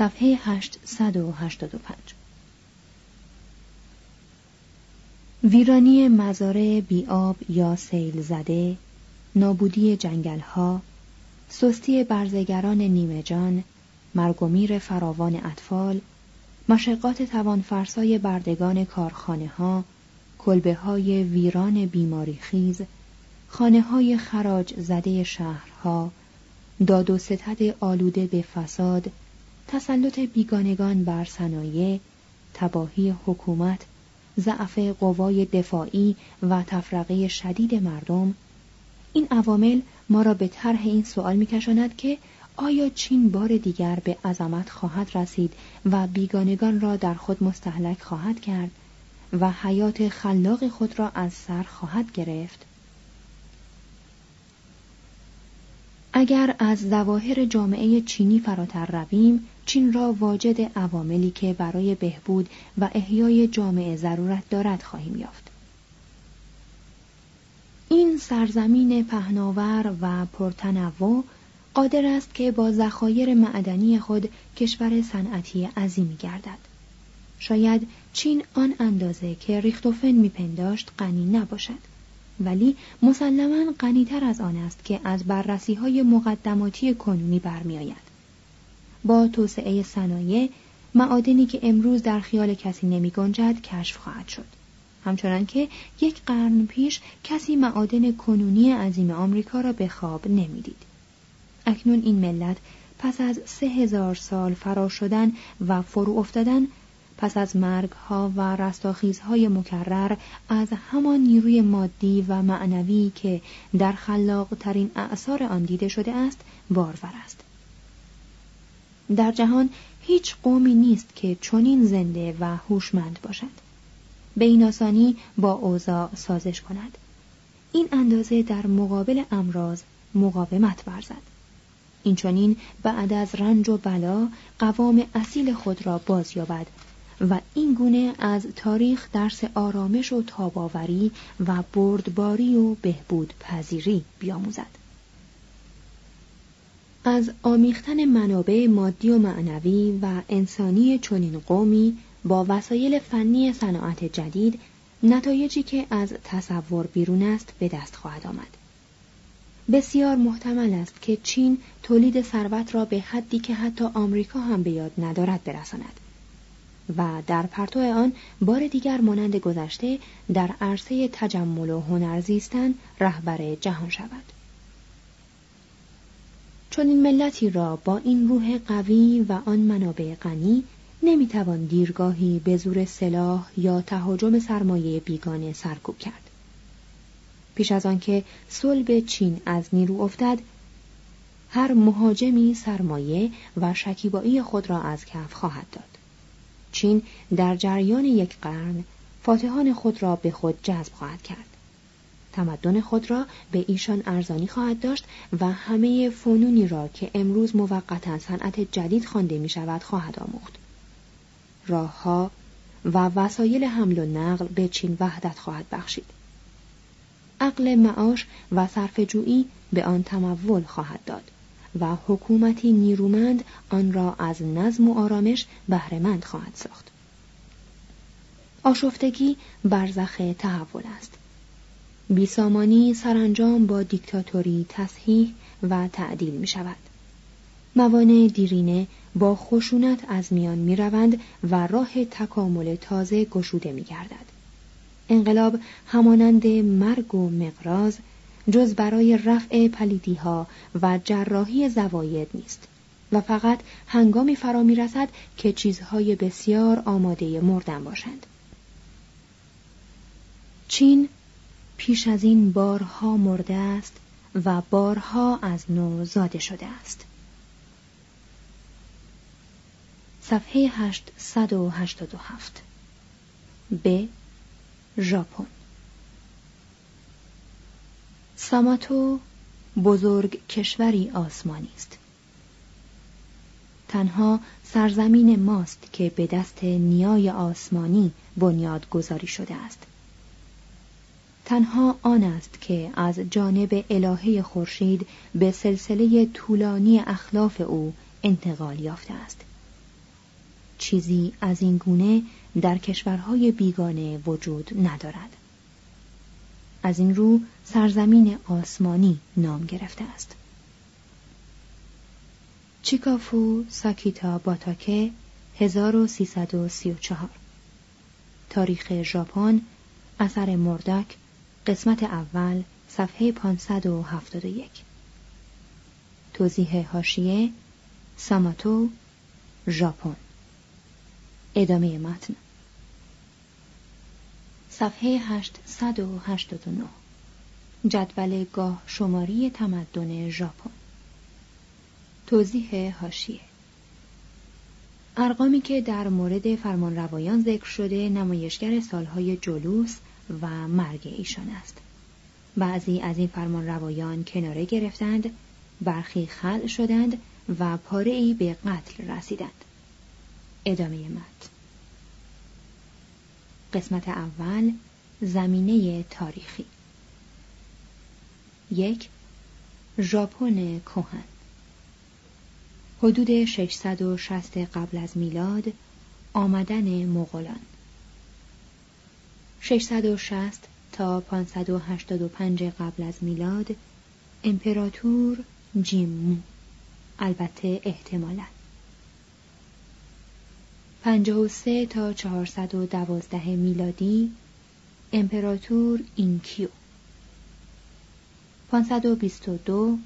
صفحه 885 ویرانی مزارع بیاب یا سیل زده نابودی جنگل ها سستی برزگران نیمه جان مرگومیر فراوان اطفال مشقات توانفرسای بردگان کارخانه ها کلبه های ویران بیماری خیز خانه های خراج زده شهرها داد و ستد آلوده به فساد تسلط بیگانگان بر صنایع تباهی حکومت ضعف قوای دفاعی و تفرقه شدید مردم این عوامل ما را به طرح این سوال میکشاند که آیا چین بار دیگر به عظمت خواهد رسید و بیگانگان را در خود مستحلک خواهد کرد و حیات خلاق خود را از سر خواهد گرفت؟ اگر از ظواهر جامعه چینی فراتر رویم چین را واجد عواملی که برای بهبود و احیای جامعه ضرورت دارد خواهیم یافت. این سرزمین پهناور و پرتنوع قادر است که با ذخایر معدنی خود کشور صنعتی عظیمی گردد. شاید چین آن اندازه که ریختوفن میپنداشت غنی نباشد ولی مسلما غنیتر از آن است که از بررسی های مقدماتی کنونی برمیآید. با توسعه صنایع معادنی که امروز در خیال کسی نمی گنجد کشف خواهد شد همچنان که یک قرن پیش کسی معادن کنونی عظیم آمریکا را به خواب نمی‌دید. اکنون این ملت پس از سه هزار سال فرا شدن و فرو افتادن پس از مرگ ها و رستاخیزهای مکرر از همان نیروی مادی و معنوی که در خلاق ترین اعثار آن دیده شده است بارور است در جهان هیچ قومی نیست که چنین زنده و هوشمند باشد. به این آسانی با اوضاع سازش کند. این اندازه در مقابل امراض مقاومت ورزد. این چنین بعد از رنج و بلا قوام اصیل خود را بازیابد و این گونه از تاریخ درس آرامش و تاباوری و بردباری و بهبود پذیری بیاموزد. از آمیختن منابع مادی و معنوی و انسانی چنین قومی با وسایل فنی صناعت جدید نتایجی که از تصور بیرون است به دست خواهد آمد. بسیار محتمل است که چین تولید ثروت را به حدی که حتی آمریکا هم به یاد ندارد برساند. و در پرتو آن بار دیگر مانند گذشته در عرصه تجمل و هنر زیستن رهبر جهان شود. چون این ملتی را با این روح قوی و آن منابع غنی نمی‌توان دیرگاهی به زور سلاح یا تهاجم سرمایه بیگانه سرکوب کرد. پیش از آنکه صلب چین از نیرو افتد هر مهاجمی سرمایه و شکیبایی خود را از کف خواهد داد. چین در جریان یک قرن فاتحان خود را به خود جذب خواهد کرد. تمدن خود را به ایشان ارزانی خواهد داشت و همه فنونی را که امروز موقتا صنعت جدید خوانده می شود خواهد آموخت راهها و وسایل حمل و نقل به چین وحدت خواهد بخشید. عقل معاش و صرفجویی به آن تمول خواهد داد و حکومتی نیرومند آن را از نظم و آرامش بهرهمند خواهد ساخت. آشفتگی برزخ تحول است. بیسامانی سرانجام با دیکتاتوری تصحیح و تعدیل می شود. موانع دیرینه با خشونت از میان می روند و راه تکامل تازه گشوده می گردد. انقلاب همانند مرگ و مقراز جز برای رفع پلیدی ها و جراحی زواید نیست و فقط هنگامی فرا می رسد که چیزهای بسیار آماده مردن باشند. چین پیش از این بارها مرده است و بارها از نو زاده شده است. صفحه 887 ب. ژاپن. ساماتو بزرگ کشوری آسمانی است. تنها سرزمین ماست که به دست نیای آسمانی بنیاد گذاری شده است. تنها آن است که از جانب الهه خورشید به سلسله طولانی اخلاف او انتقال یافته است. چیزی از این گونه در کشورهای بیگانه وجود ندارد. از این رو سرزمین آسمانی نام گرفته است. چیکافو ساکیتا باتاکه 1334 تاریخ ژاپن اثر مردک قسمت اول صفحه 571 توضیح هاشیه ساماتو ژاپن. ادامه متن. صفحه 889 جدول گاه شماری تمدن ژاپن. توضیح هاشیه ارقامی که در مورد فرمان روایان ذکر شده نمایشگر سالهای جلوس و مرگ ایشان است. بعضی از این فرمان روایان کناره گرفتند برخی خل شدند و پاره ای به قتل رسیدند. ادامه مت قسمت اول زمینه تاریخی. یک ژاپن کهن حدود 660 قبل از میلاد آمدن مغولان. 660 تا 585 قبل از میلاد امپراتور جیممو البته احتمالا. 53 تا 412 میلادی امپراتور اینکیو. 522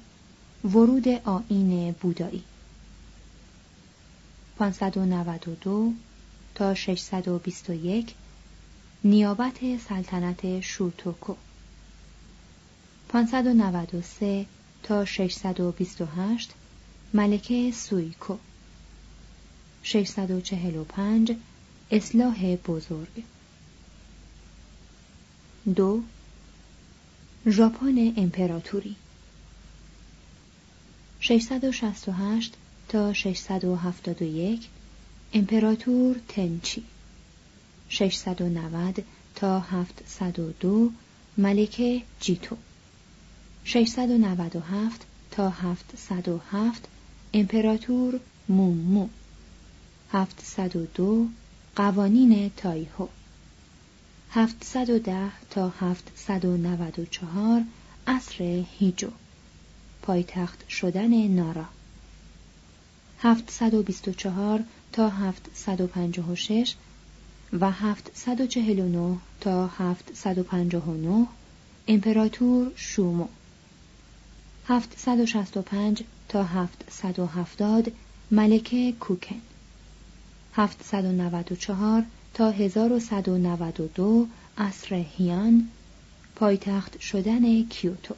ورود آین بودایی. 592 تا 621 نیابت سلطنت شوتوکو. 593 تا 628 ملکه سویکو. 645 اصلاح بزرگ. دو ژاپن امپراتوری. 668 تا 671 امپراتور تنچی. 690 تا 702 ملکه جیتو. 697 تا 707 امپراتور مومو. 702 قوانین تایهو 710 تا 794 عصر هیجو. پایتخت شدن نارا. 724 تا 756 و 749 تا 759 امپراتور شومو. 765 تا 770 ملکه کوکن. 794 تا 1192 عصر هیان پایتخت شدن کیوتو.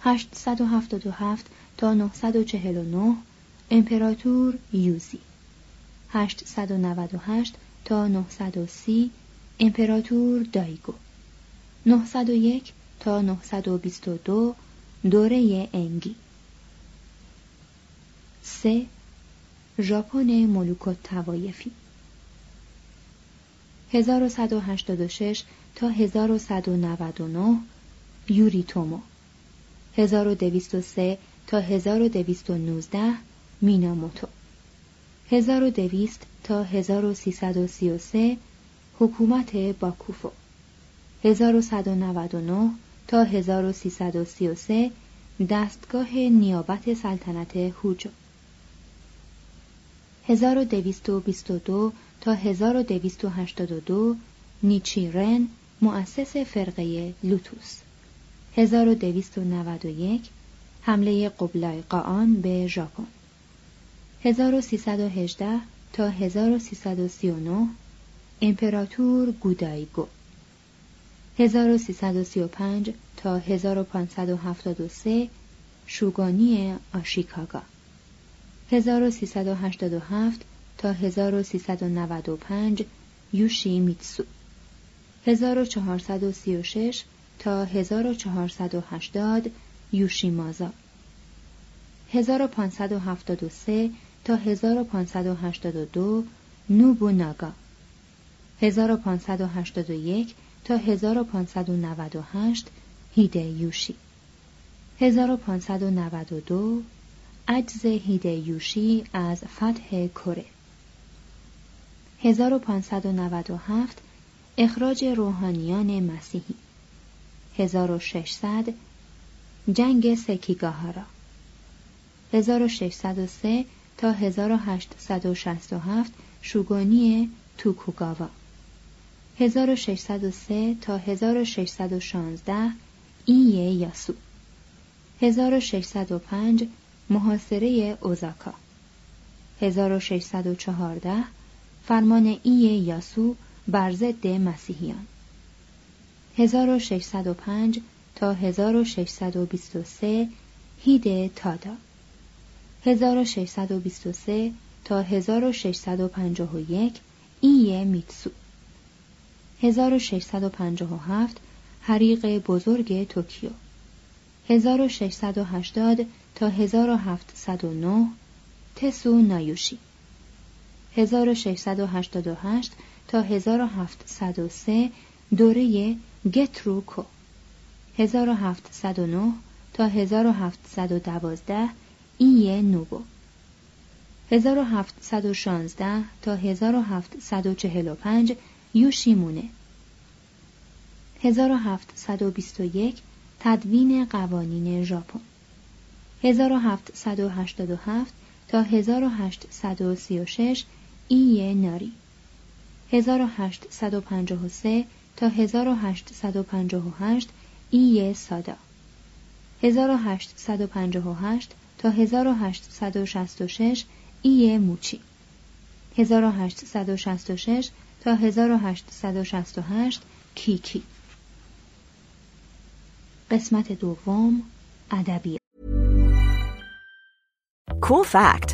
877 تا 949 امپراتور یوزی. 898 تا 930 امپراتور دایگو. 901 تا 922 دوره انگی. 3 ژاپن ملوک توایفی 1186 تا 1199 یوریتومو 1203 تا 1219 میناموتو. 1200 تا 1333 حکومت باکوفو. 1199 تا 1333 دستگاه نیابت سلطنت هوجو. 1222 تا 1282 نیچیرن مؤسس فرقه لوتوس. 1291 حمله قبلای قاان به ژاپن. 1318 تا 1339 امپراتور گودایگو. 1335 تا 1573 شوگانی آشیکاگا. 1387 تا 1395 یوشی میتسو. 1436 تا 1480 یوشیمازا. 1573 تا 1582 نوبوناگا. 1581 تا 1598 هیده یوشی 1592 عجز هیده یوشی از فتح کره. 1597 اخراج روحانیان مسیحی. 1600 جنگ سکیگاهارا. 1603 تا 1867 شوگانی توکوگاوا. 1603 تا 1616 ایه یاسو. 1605 محاصره اوزاکا. 1614 فرمان ایه یاسو بر ضد مسیحیان. 1605 تا 1623 هیده تادا. 1623 تا 1651 ایه میتسو. 1657 حریق بزرگ توکیو. 1680 تا 1709 تسو نایوشی. 1688 تا 1703 دوره گتروکو. 1709 تا 1712 ایه نوبو 1716 تا 1745 یوشیمونه. 1721 تدوین قوانین ژاپن. 1787 تا 1836 ایه ناری. 1853 تا 1858 ایه سادا. 1858 تا 1866 ایه موچی. 1866 تا 1868 کیکی. قسمت دوم ادبیات. Cool fact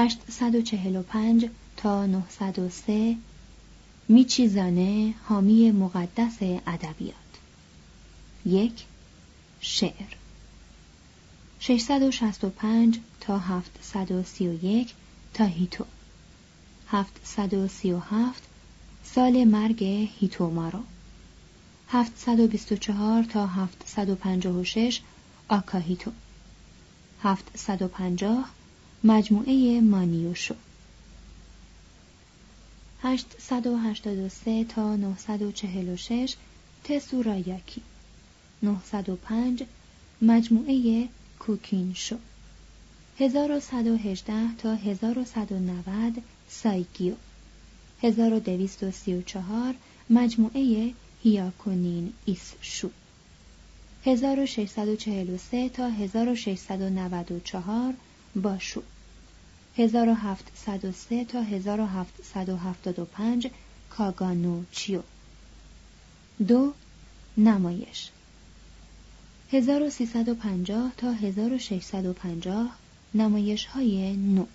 845 تا 903 میچیزانه حامی مقدس ادبیات. یک شعر. 665 تا 731 تاهیتو 737 سال مرگ هیتومارو 724 تا 756 آکاهیتو 750 مجموعه مانیوشو. 883 تا 946 تسورایاکی. 905 مجموعه کوکینشو. 1118 تا 1190 سایگیو 1234 مجموعه هیاکونین ایسشو. 1643 تا 1694 باشو. 1703 تا 1775 کاگانو چیو. دو نمایش. 1350 تا 1650 نمایش های نو.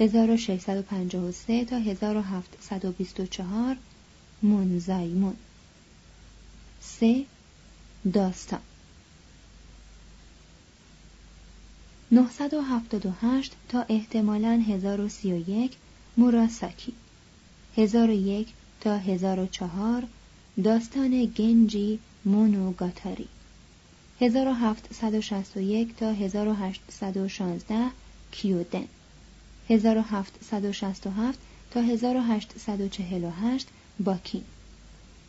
1653 تا 1724 منزایمون سه داستان. 978 تا احتمالاً 1031 موراساکی 1001 تا 1004 داستان گنجی مونوگاتاری. 1761 تا 1816 کیودن. 1767 تا 1848 باکین.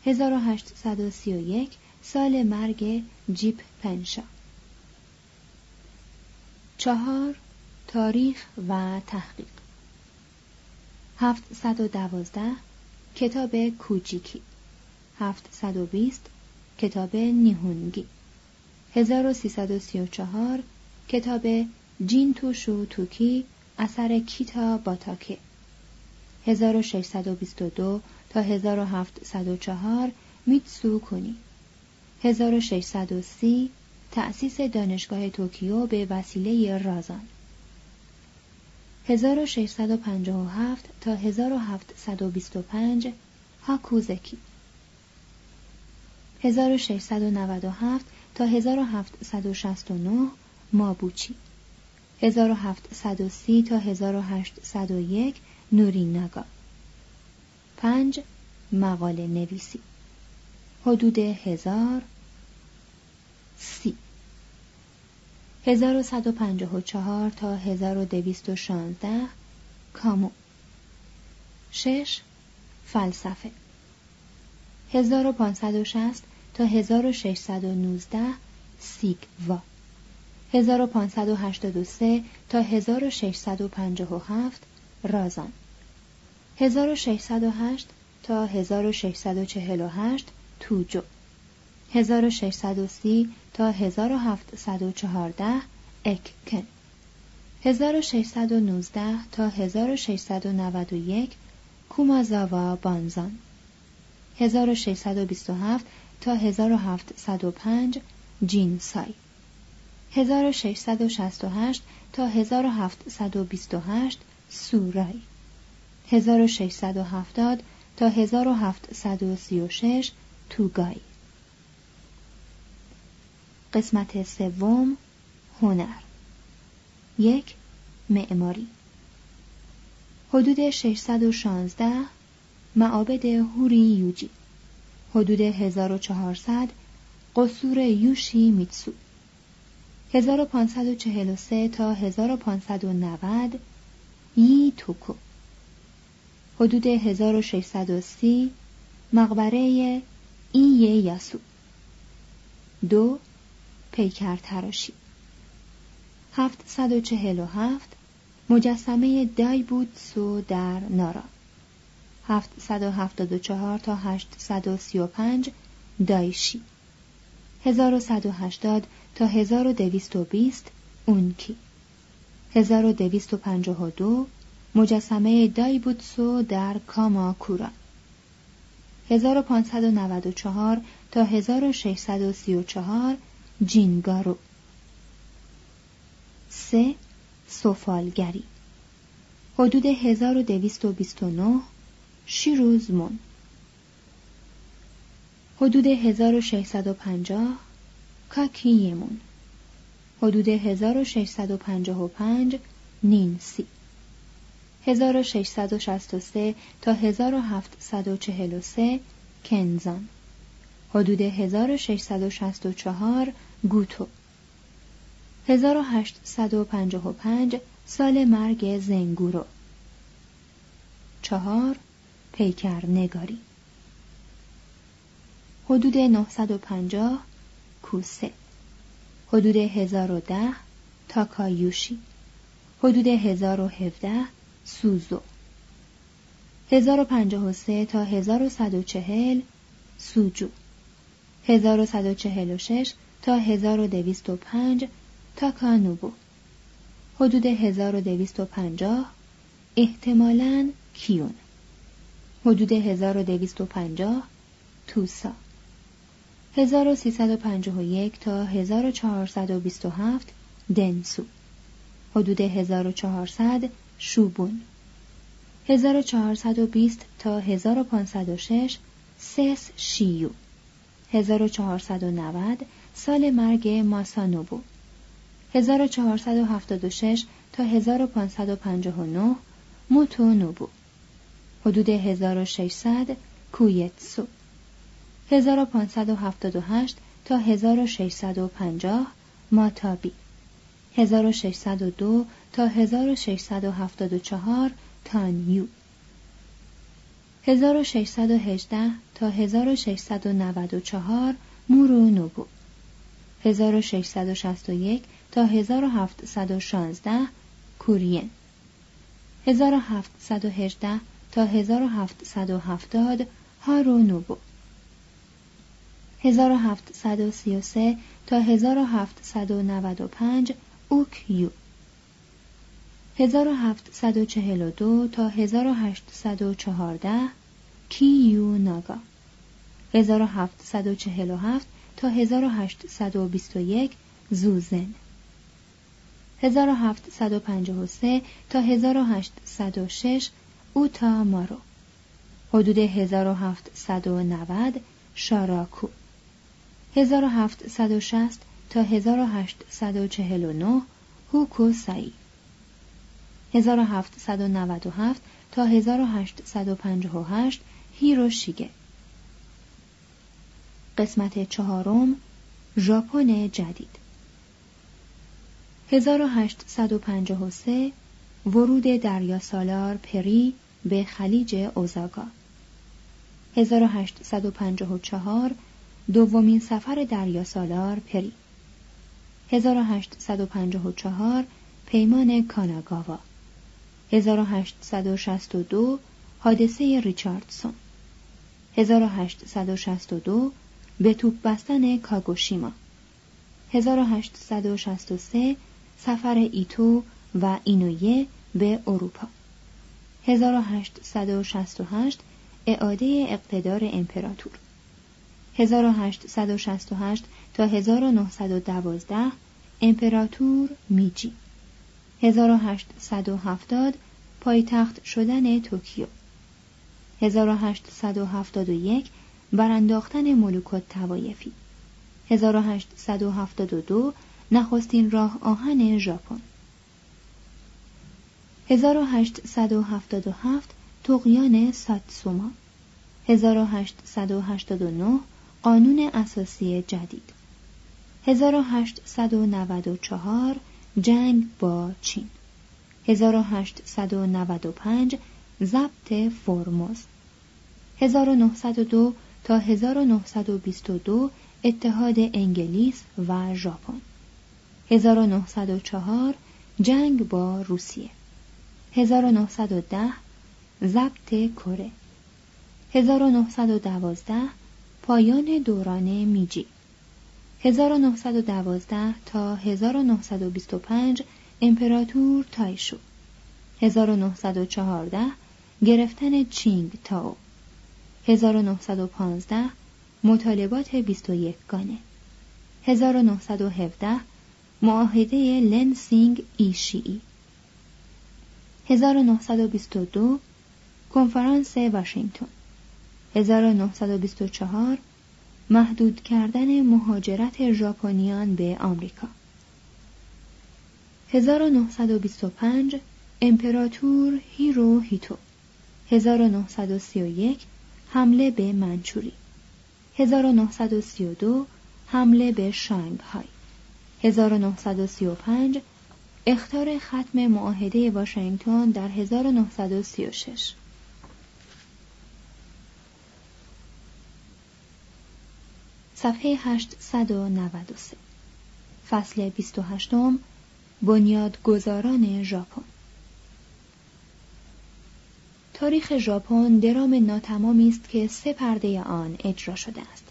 1831 سال مرگ جیپ پنشا. چهار تاریخ و تحقیق. 712 کتاب کوچیکی. 720 کتاب نیهونگی 1334 کتاب جینتوشو توکی اثر کیتا باتاکه 1622 تا 1704 میتسو کنی. 1630 تأسیس دانشگاه توکیو به وسیله رازان. 1657 تا 1725 هاکوزکی. 1697 تا 1769 مابوچی. 1730 تا 1801 نوریناگا. 5 مقاله نویسی. حدود هزار سی. 1154 تا 1216 کامو. 6 فلسفه. 1560 تا 1619 سیگوا. 1583 تا 1657 رازان. 1608 تا 1648 توجو 1630 تا 1714 اککن 1619 تا 1691 کومازاوا بانزان 1627 تا 1705 جینسای 1668 تا 1728 سورای 1670 تا 1736 توگای قسمت سوم هنر. یک معماری. حدود 616 معابد هوری یوجی. حدود 1400 قصور یوشی میتسو. 1543 تا 1590 یی توکو. حدود 1630 مقبره ای یاسو. دو پیکر تراشی 747 مجسمه دایبوتسو در نارا. 774 تا 835 دایشی. 1180 تا 1220 اونکی. 1252 مجسمه دایبوتسو در کاماکورا. 1594 تا 1634 جینگارو. سه سفالگری. حدود 1229 شیروزمون. حدود 1650 کاکیمون. حدود 1655 نینسی. 1663 تا 1743 کنزان. حدود 1664 گوتو. 1855 سال مرگ زنگورو. چهار پیکر نگاری حدود 950 کوسه. حدود 1010 تاکایوشی. حدود 1017 سوزو. 1053 تا 1140 سوجو. 1146 تا 1205 تاکانوبو. حدود 1250 احتمالاً کیون. حدود 1250 توسا. 1351 تا 1427 دنسو. حدود 1400 شوبون. 1420 تا 1506 سس شیو. 1490 سال مرگ ماسانوبو. 1476 تا 1559 موتو نوبو حدود 1600 کویتسو. 1578 تا 1650 ماتابی. 1602 تا 1674 تانیو. 1618 تا 1694 مورو نوبو 1661 تا 1716 کورین. 1718 تا 1770 هارو نوبو 1733 تا 1795 اوکیو. 1742 تا 1814 کیو ناگا. 1747 تا 1821 زوزن. 1753 تا 1806 اوتا مارو حدود 1790 شاراکو. 1760 تا 1849 هوکوسایی. 1797 تا 1858 هیروشیگه. قسمت چهارم ژاپن جدید. 1853 ورود دریا سالار پری به خلیج اوزاگا. 1854 دومین سفر دریا سالار پری. 1854 پیمان کاناگاوا. 1862 حادثه ریچاردسون. 1862 به توپ بستن کاگوشیما. 1863 سفر ایتو و اینویه به اروپا. 1868 اعاده اقتدار امپراتور. 1868 تا 1912 امپراتور میجی. 1870 پایتخت شدن توکیو. 1871 برانداختن ملوکات توایفی 1872 نخستین راه آهن ژاپن. 1877 تقیان ساتسوما. 1889 قانون اساسی جدید. 1894 جنگ با چین. 1895 ضبط فرموز. 1902 تا 1922 اتحاد انگلیس و ژاپن. 1904 جنگ با روسیه. 1910 ضبط کره. 1912 پایان دوران میجی. 1912 تا 1925 امپراتور تایشو. 1914 گرفتن چینگ تاو. 1915 مطالبات 21 گانه. 1917 معاهده لنسینگ ایشیئی 1922 کنفرانس واشنگتن. 1924 محدود کردن مهاجرت ژاپنیان به آمریکا. 1925 امپراتور هیرو هیتو 1931 حمله به منچوری. 1932 حمله به شانگهای. 1935 اختار ختم معاهده واشنگتن در 1936 صفحه 893 فصل 28 بنیادگذاران ژاپن. تاریخ ژاپن درام ناتمامی است که سه پرده آن اجرا شده است.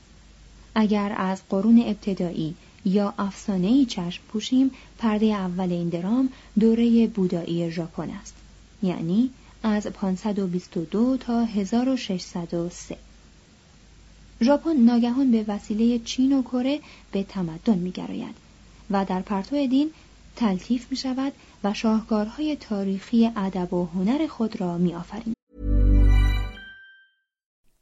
اگر از قرون ابتدایی یا افسانه‌ای چشم پوشیم پرده اول این درام دوره بودایی ژاپن است. یعنی از 522 تا 1603 ژاپن ناگهان به وسیله چین و کره به تمدن می‌گراید و در پرتو دین تلطیف می شود و شاهکارهای تاریخی ادب و هنر خود را می.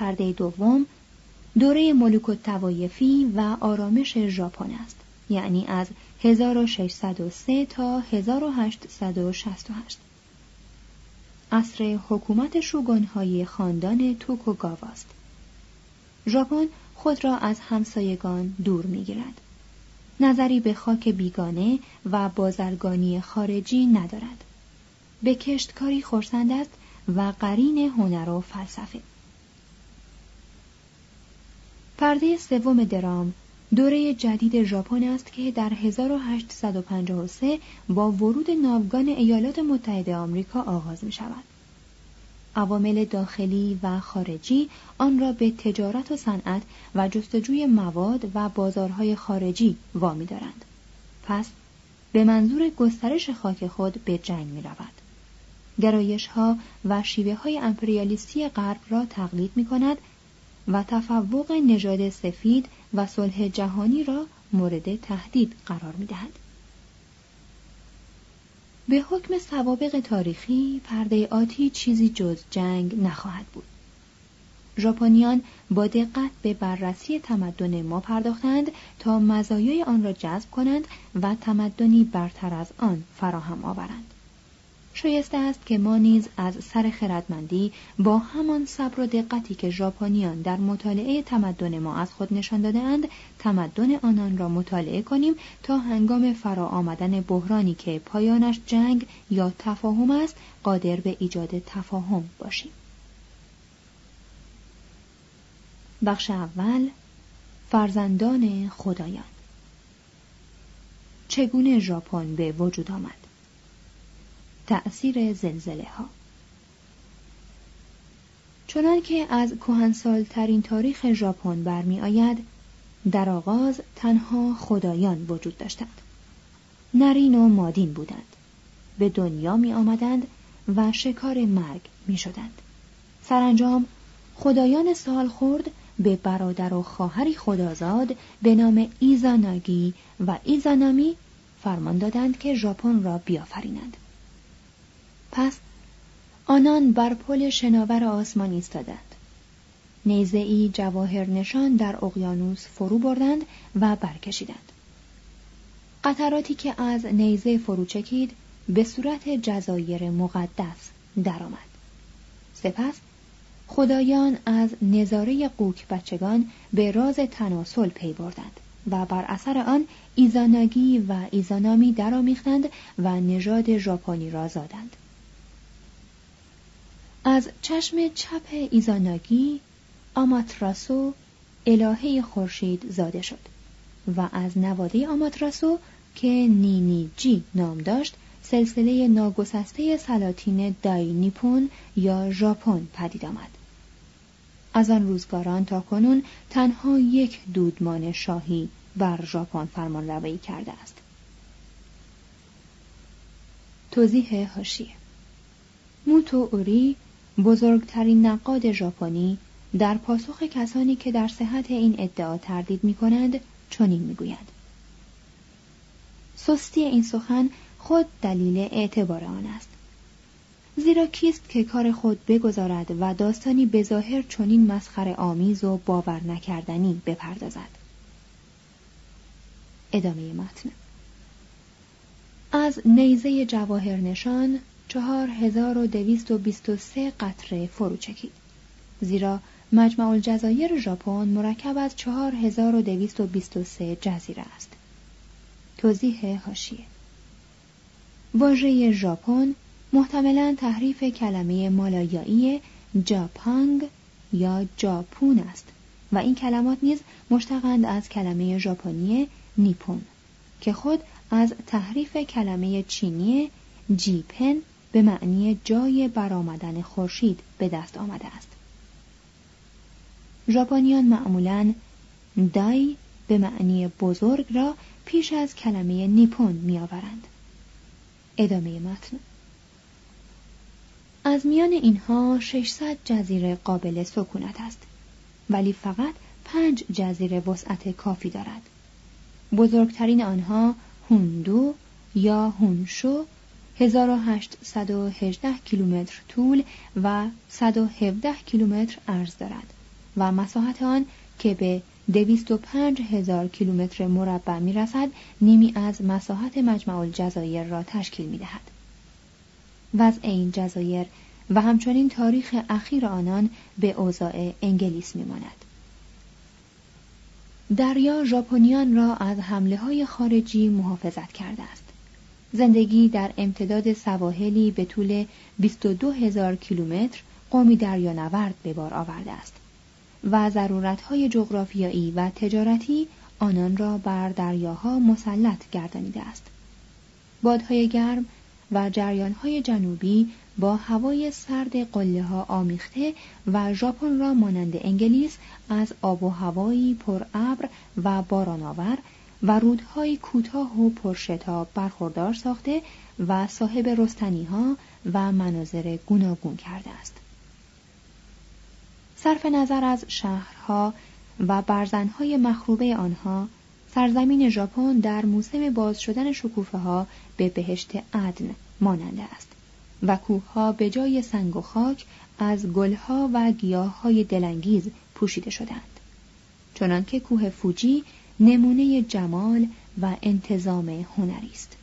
پرده دوم دوره ملوک التوایفی و آرامش ژاپن است. یعنی از 1603 تا 1868 عصر حکومت شوگونهای خاندان توکوگاوا است. ژاپن خود را از همسایگان دور می‌گیرد. نظری به خاک بیگانه و بازرگانی خارجی ندارد. به کشتکاری خورسند است و قرین هنر و فلسفه. پرده سوم درام دوره جدید ژاپن است که در 1853 با ورود ناوگان ایالات متحده آمریکا آغاز می شود. عوامل داخلی و خارجی آن را به تجارت و صنعت و جستجوی مواد و بازارهای خارجی وامی دارند. پس به منظور گسترش خاک خود به جنگ می رود. گرایش ها و شیوه های امپریالیستی غرب را تقلید می کند و تفوق نژاد سفید و صلح جهانی را مورد تهدید قرار می دهد. به حکم سوابق تاریخی پرده آتی چیزی جز جنگ نخواهد بود. ژاپنیان با دقت به بررسی تمدن ما پرداختند تا مزایای آن را جذب کنند و تمدنی برتر از آن فراهم آورند. شایسته است که ما نیز از سر خردمندی با همان صبر و دقتی که ژاپنیان در مطالعه تمدن ما از خود نشان دادهاند تمدن آنان را مطالعه کنیم تا هنگام فرا آمدن بحرانی که پایانش جنگ یا تفاهم است قادر به ایجاد تفاهم باشیم. بخش اول فرزندان خدایان. چگونه ژاپن به وجود آمد؟ تأثیر زلزله ها. چنان که از کهنسال ترین تاریخ ژاپن برمی آید در آغاز تنها خدایان وجود داشتند. نرین و مادین بودند. به دنیا می آمدند و شکار مرگ می شدند. سرانجام خدایان سال خورد به برادر و خواهری خدازاد به نام ایزاناگی و ایزانامی فرمان دادند که ژاپن را بیافرینند. پس آنان بر پل شناور آسمان ایستادند. نیزه ای جواهر نشان در اقیانوس فرو بردند و برکشیدند. قطراتی که از نیزه فرو چکید به صورت جزایر مقدس درآمد. سپس خدایان از نظاره قوک بچگان به راز تناسل پی بردند و بر اثر آن ایزاناگی و ایزانامی درآمیختند و نژاد ژاپنی را زادند. از چشم چپ ایزاناگی آماتراسو الهه خورشید زاده شد و از نواده آماتراسو که نینی جی نام داشت سلسله ناگسسته سلاطین دای نیپون یا ژاپن پدید آمد. از آن روزگاران تا کنون تنها یک دودمان شاهی بر ژاپن فرمان روی کرده است. توضیح هاشیه موتو اوری بزرگترین نقاد ژاپنی در پاسخ کسانی که در صحت این ادعا تردید می کنند چنین می‌گوید. سستی این سخن خود دلیل اعتبار آن است. زیرا کیست که کار خود بگذارد و داستانی بظاهر چنین مسخر آمیز و باور نکردنی بپردازد. ادامه متن. از نیزه جواهر نشان چهار هزار و دویست و بیست و سه قطره فرو چکید زیرا مجمع الجزایر ژاپن مرکب از چهار هزار و دویست و بیست و سه جزیره است. توضیح هاشیه واژه ژاپن محتملا تحریف کلمه مالایایی جاپانگ یا جاپون است و این کلمات نیز مشتقند از کلمه ژاپنی نیپون که خود از تحریف کلمه چینی جیپن به معنی جای برآمدن خورشید به دست آمده است. ژاپنیان معمولا دای به معنی بزرگ را پیش از کلمه نیپون میآورند. ادامه متن. از میان اینها 600 جزیره قابل سکونت است ولی فقط پنج جزیره وسعت کافی دارد. بزرگترین آنها هوندو یا هونشو 1818 کیلومتر طول و 117 کیلومتر عرض دارد و مساحت آن که به 205 هزار کیلومتر مربع می رسد نیمی از مساحت مجمع الجزایر را تشکیل می دهد. وضع این جزایر و همچنین تاریخ اخیر آنان به اوضاع انگلیس می ماند. دریا ژاپنیان را از حمله های خارجی محافظت کرده است. زندگی در امتداد سواحلی به طول 22 هزار کیلومتر قومی دریانورد به بار آورده است. و ضرورتهای جغرافیایی و تجارتی آنان را بر دریاها مسلط گردانیده است. بادهای گرم و جریانهای جنوبی با هوای سرد قله ها آمیخته و ژاپن را مانند انگلیس از آب و هوایی پر ابر و بارانآور و رودهای کوتاه و پرشتاب برخوردار ساخته و صاحب رستنی ها و مناظر گوناگون کرده است. صرف نظر از شهرها و برزنهای مخروبه آنها سرزمین ژاپن در موسم باز شدن شکوفه ها به بهشت عدن ماننده است و کوهها به جای سنگ و خاک از گلها و گیاههای دلانگیز پوشیده شدند چنانکه کوه فوجی نمونه جمال و انتظام هنری است.